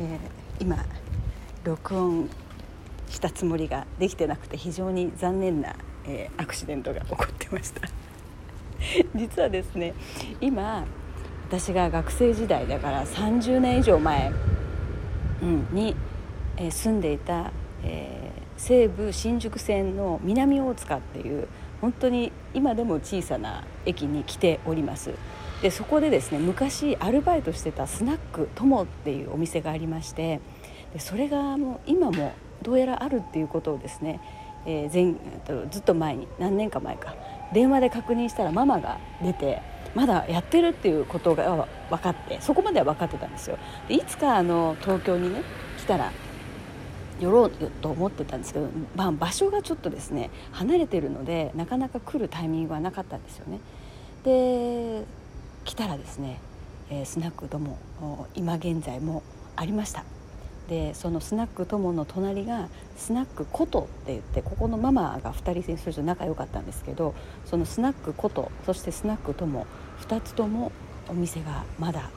えー、今録音したつもりができてなくて非常に残念な、えー、アクシデントが起こってました。実はですね今私が学生時代だから30年以上前、に、え、住んでいた、えー、西武新宿線の南大塚っていう本当に今でも小さな駅に来ております。でそこでですね昔アルバイトしてたスナックともっていうお店がありましてでそれがもう今もどうやらあるっていうことをですね、えー、前ずっと前に何年か前か電話で確認したらママが出てまだやってるっていうことが分かってそこまでは分かってたんですよ。でいつかあの東京にね来たら寄ろうと思ってたんですけど、まあ、場所がちょっとですね離れてるのでなかなか来るタイミングはなかったんですよね。で来たらですね、えー、スナックとも今現在もありました。でそのスナックともの隣がスナックことって言ってここのママが2人それぞれ仲良かったんですけどそのスナックことそしてスナックとも2つともお店がまだ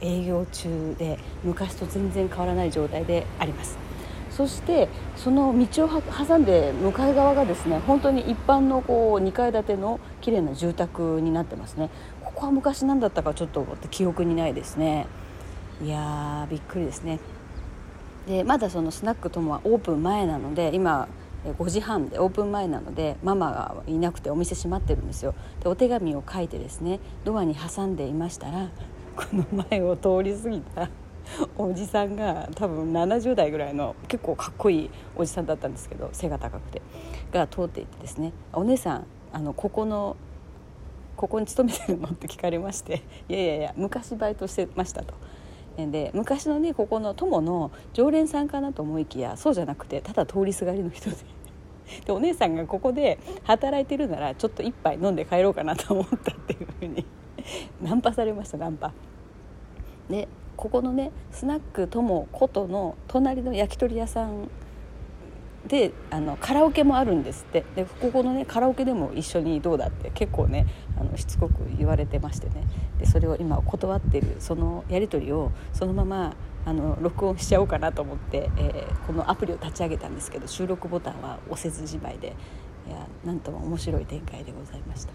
営業中で昔と全然変わらない状態であります。そしてその道を挟んで向かい側がですね本当に一般のこう2階建ての綺麗な住宅になってますね。ここは昔何だったかちょっと記憶にないですね。いやーびっくりですね。でまだそのスナックともはオープン前なので今5時半でオープン前なのでママがいなくてお店閉まってるんですよ。でお手紙を書いてですねドアに挟んでいましたら この前を通り過ぎた おじさんが多分70代ぐらいの結構かっこいいおじさんだったんですけど背が高くてが通っていてですね「お姉さんあのここのここに勤めてるの?」って聞かれまして「いやいやいや昔バイトしてました」と。で昔のねここの友の常連さんかなと思いきやそうじゃなくてただ通りすがりの人で でお姉さんがここで働いてるならちょっと一杯飲んで帰ろうかなと思ったっていうふうに ナンパされましたナンパ。でここのねスナック友ことの隣の焼き鳥屋さんであのカラオケもあるんですって。でここのねカラオケでも一緒にどうだって結構ねあのしつこく言われてましてね。でそれを今断ってるそのやり取りをそのままあの録音しちゃおうかなと思って、えー、このアプリを立ち上げたんですけど収録ボタンは押せずじまいでいやなんとも面白い展開でございました。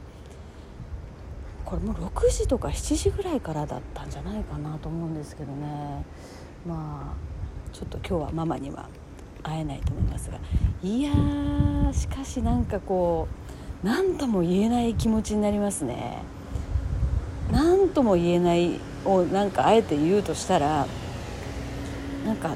これもう6時とか7時ぐらいからだったんじゃないかなと思うんですけどね。まあちょっと今日はママには会えないと思いますがいやーしかしなんかこう何とも言えない気持ちになりますね。何とも言えないをなんかあえて言うとしたらなんか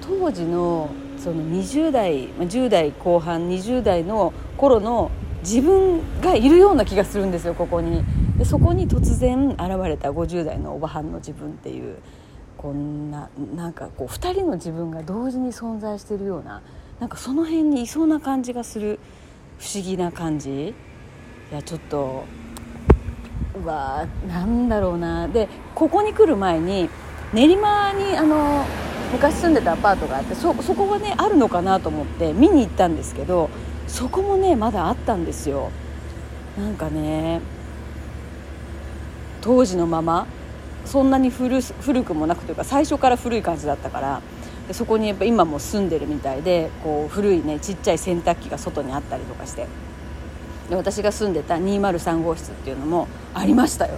当時のその20代10代後半20代の頃の自分がいるような気がするんですよここに。でそこに突然現れた50代のおばはんの自分っていう。こんななんかこう2人の自分が同時に存在してるようななんかその辺にいそうな感じがする不思議な感じ。いやちょっとうわなんだろうな。でここに来る前に練馬にあの昔住んでたアパートがあってそそこがねあるのかなと思って見に行ったんですけどそこもねまだあったんですよ。なんかね当時のままそんなに古古くもなくというか最初から古い感じだったからでそこにやっぱ今も住んでるみたいでこう古いねちっちゃい洗濯機が外にあったりとかして。で私が住んでた203号室っていうのもありましたよ。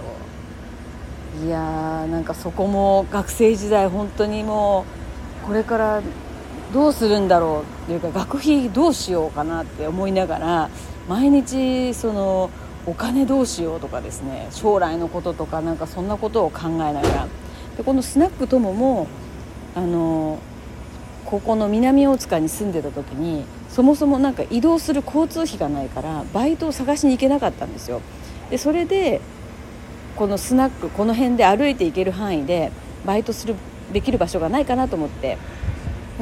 いやーなんかそこも学生時代本当にもうこれからどうするんだろうっていうか学費どうしようかなって思いながら毎日そのお金どうしようとかですね将来のこととかなんかそんなことを考えながら。でこのスナックとももあのここの南大塚に住んでた時にそもそもなんか移動する交通費がないからバイトを探しに行けなかったんですよ。でそれでこのスナックこの辺で歩いて行ける範囲でバイトするできる場所がないかなと思って。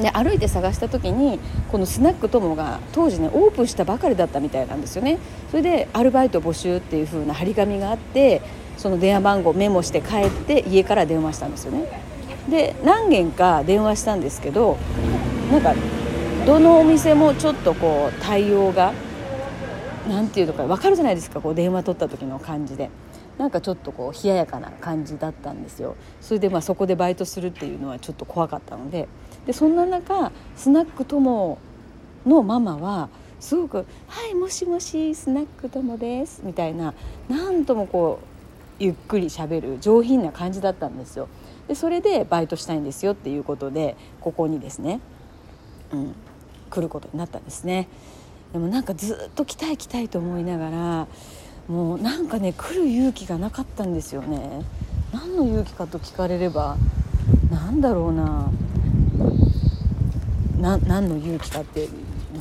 で歩いて探した時にこのスナックともが当時ねオープンしたばかりだったみたいなんですよね。それでアルバイト募集っていう風な張り紙があってその電話番号メモして帰って家から電話したんですよね。で何件か電話したんですけどなんかどのお店もちょっとこう対応が何て言うのか分かるじゃないですかこう電話取った時の感じで。なんかちょっとこう冷ややかな感じだったんですよ。それでまあそこでバイトするっていうのはちょっと怖かったのででそんな中スナック友のママはすごく「はいもしもしスナック友です」みたいな何ともこうゆっくりしゃべる上品な感じだったんですよ。でそれでバイトしたいんですよっていうことでここにですね、うん、来ることになったんですね。でもなんかずっと来たい来たいと思いながらもうなんかね来る勇気がなかったんですよね。何の勇気かと聞かれれば何だろうなな何の勇気かって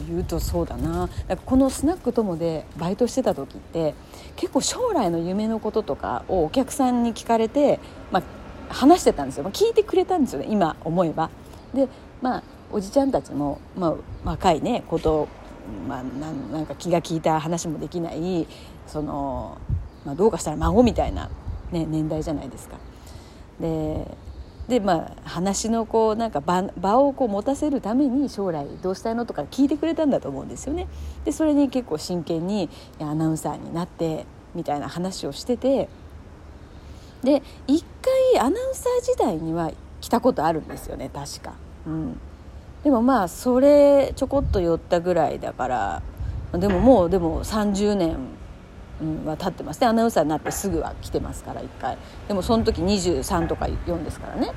言うとそうだなだこのスナックともでバイトしてた時って結構将来の夢のこととかをお客さんに聞かれて、まあ、話してたんですよ、まあ、聞いてくれたんですよね今思えば。でまあおじちゃんたちも、まあ、若いねことまあ、なんか気が利いた話もできないその、まあ、どうかしたら孫みたいな、ね、年代じゃないですか。ででまあ話のこうなんか場場をこう持たせるために将来どうしたいのとか聞いてくれたんだと思うんですよね。でそれに結構真剣にアナウンサーになってみたいな話をしててで一回アナウンサー時代には来たことあるんですよね確か。うん、でもまあそれちょこっと寄ったぐらいだからでももうでも30年は経ってます。ねアナウンサーになってすぐは来てますから1回。でもその時23とか4ですからね。いや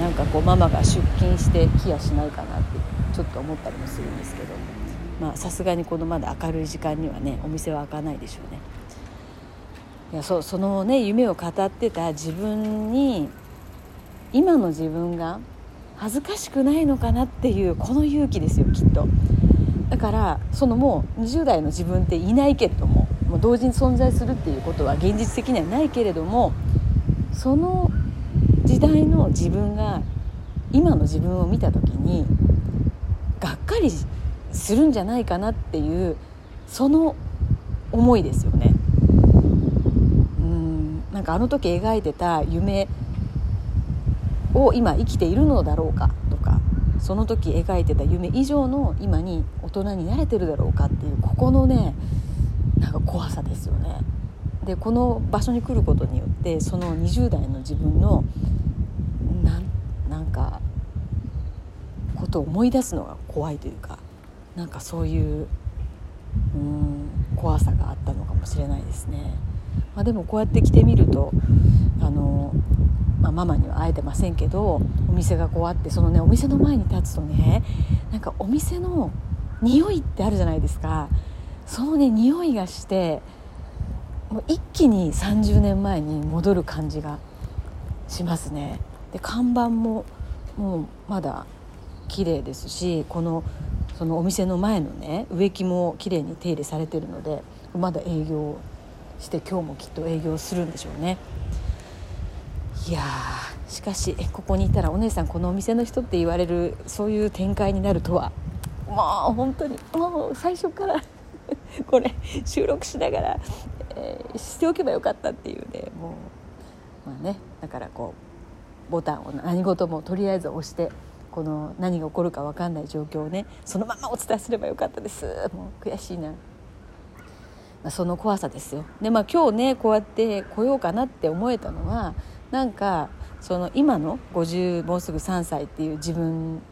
なんかこうママが出勤して来やしないかなってちょっと思ったりもするんですけど。まあさすがにこのまだ明るい時間にはねお店は開かないでしょうね。いやそうそのね夢を語ってた自分に今の自分が恥ずかしくないのかなっていうこの勇気ですよきっと。だからそのもう20代の自分っていないけれどももう同時に存在するっていうことは現実的にはないけれどもその時代の自分が今の自分を見た時にがっかりするんじゃないかなっていうその思いですよね。うんなんかあの時描いてた夢を今生きているのだろうかとかその時描いてた夢以上の今に人になれてるだろうかっていうここのねなんか怖さですよね。でこの場所に来ることによってその20代の自分のなんかことを思い出すのが怖いというかなんかそういううん怖さがあったのかもしれないですね。まあ、でもこうやって来てみるとあのまあ、ママには会えてませんけどお店がこうあってそのねお店の前に立つとねなんかお店の匂いってあるじゃないですか。そのね匂いがしてもう一気に30年前に戻る感じがしますね。で看板ももうまだ綺麗ですしこのそのお店の前のね植木も綺麗に手入れされてるのでまだ営業して今日もきっと営業するんでしょうね。いやしかしここにいたらお姉さんこのお店の人って言われるそういう展開になるとは。もう本当にもう最初から これ収録しながら、えー、しておけばよかったっていうねもうまあねだからこうボタンを何事もとりあえず押してこの何が起こるか分かんない状況をねそのままお伝えすればよかったですもう悔しいな。まあ、その怖さですよでまあ今日ねこうやって来ようかなって思えたのはなんかその今の50もうすぐ3歳っていう自分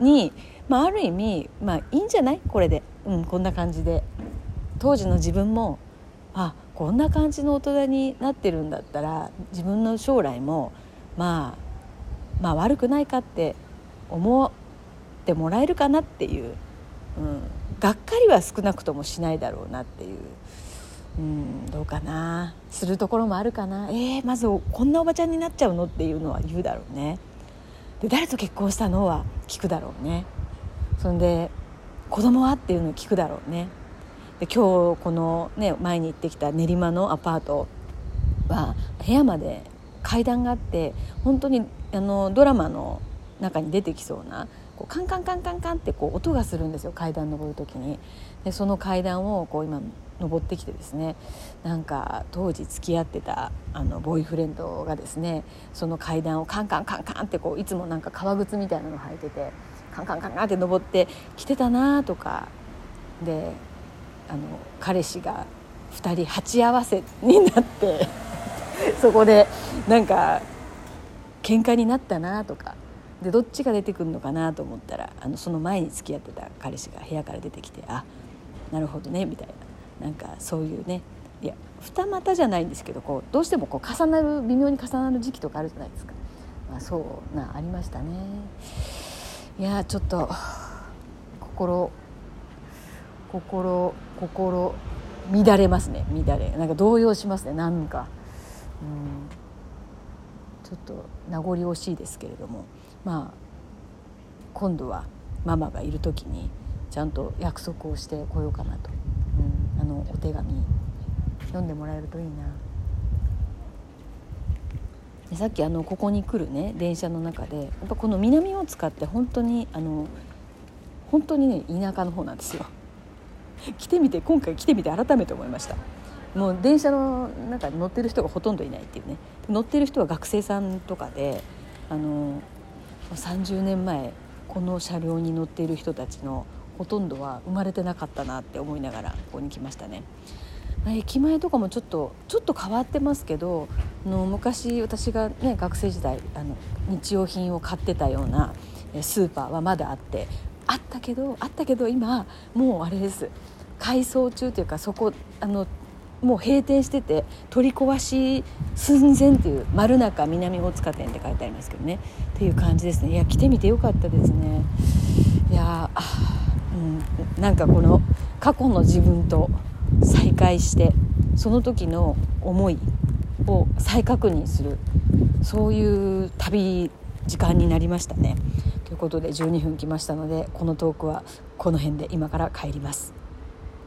に、まあ、ある意味、まあ、いいんじゃない？これで、うん、こんな感じで。当時の自分もあこんな感じの大人になってるんだったら自分の将来も、まあ、まあ悪くないかって思ってもらえるかなっていう、うん、がっかりは少なくともしないだろうなっていう。うんどうかな。するところもあるかな。えー、まずこんなおばちゃんになっちゃうのっていうのは言うだろうね。で誰と結婚したのは聞くだろうね。そんで子供はっていうのを聞くだろうね。で今日この、ね、前に行ってきた練馬のアパートは部屋まで階段があって本当にあのドラマの中に出てきそうなこうカンカンカンカンカンってこう音がするんですよ階段登る時に。でその階段をこう今登ってきてですねなんか当時付き合ってたあのボーイフレンドがですねその階段をカンカンカンカンってこういつもなんか革靴みたいなの履いててカンカンカンカンって登ってきてたなとかであの彼氏が2人鉢合わせになって そこでなんか喧嘩になったなとかでどっちが出てくるのかなと思ったらあのその前に付き合ってた彼氏が部屋から出てきてあなるほどねみたいな。なんかそういうねいや二股じゃないんですけどこうどうしてもこう重なる微妙に重なる時期とかあるじゃないですか、まあ、そうなありましたね。いやちょっと心心心乱れますね。乱れ。なんか動揺しますね。なんか。うん。ちょっと名残惜しいですけれども。まあ今度はママがいる時にちゃんと約束をしてこようかなと、あのお手紙読んでもらえるといいな。でさっきあのここに来るね電車の中でやっぱこの南大塚って本当にあの本当にね田舎の方なんですよ。来てみて今回来てみて改めて思いました。もう電車の中に乗ってる人がほとんどいないっていうね。乗ってる人は学生さんとかであの30年前この車両に乗っている人たちのほとんどは生まれてなかったなって思いながらここに来ましたね。駅前とかもちょっとちょっと変わってますけどの昔私が、ね、学生時代あの日用品を買ってたようなスーパーはまだあってあったけどあったけど今もうあれです。改装中というかそこあのもう閉店してて取り壊し寸前っていう丸中南大塚店って書いてありますけどね。っていう感じですね。いや来てみてよかったですね。いやうん、なんかこの過去の自分と再会してその時の思いを再確認するそういう旅時間になりましたね。ということで12分来ましたのでこのトークはこの辺で今から帰ります。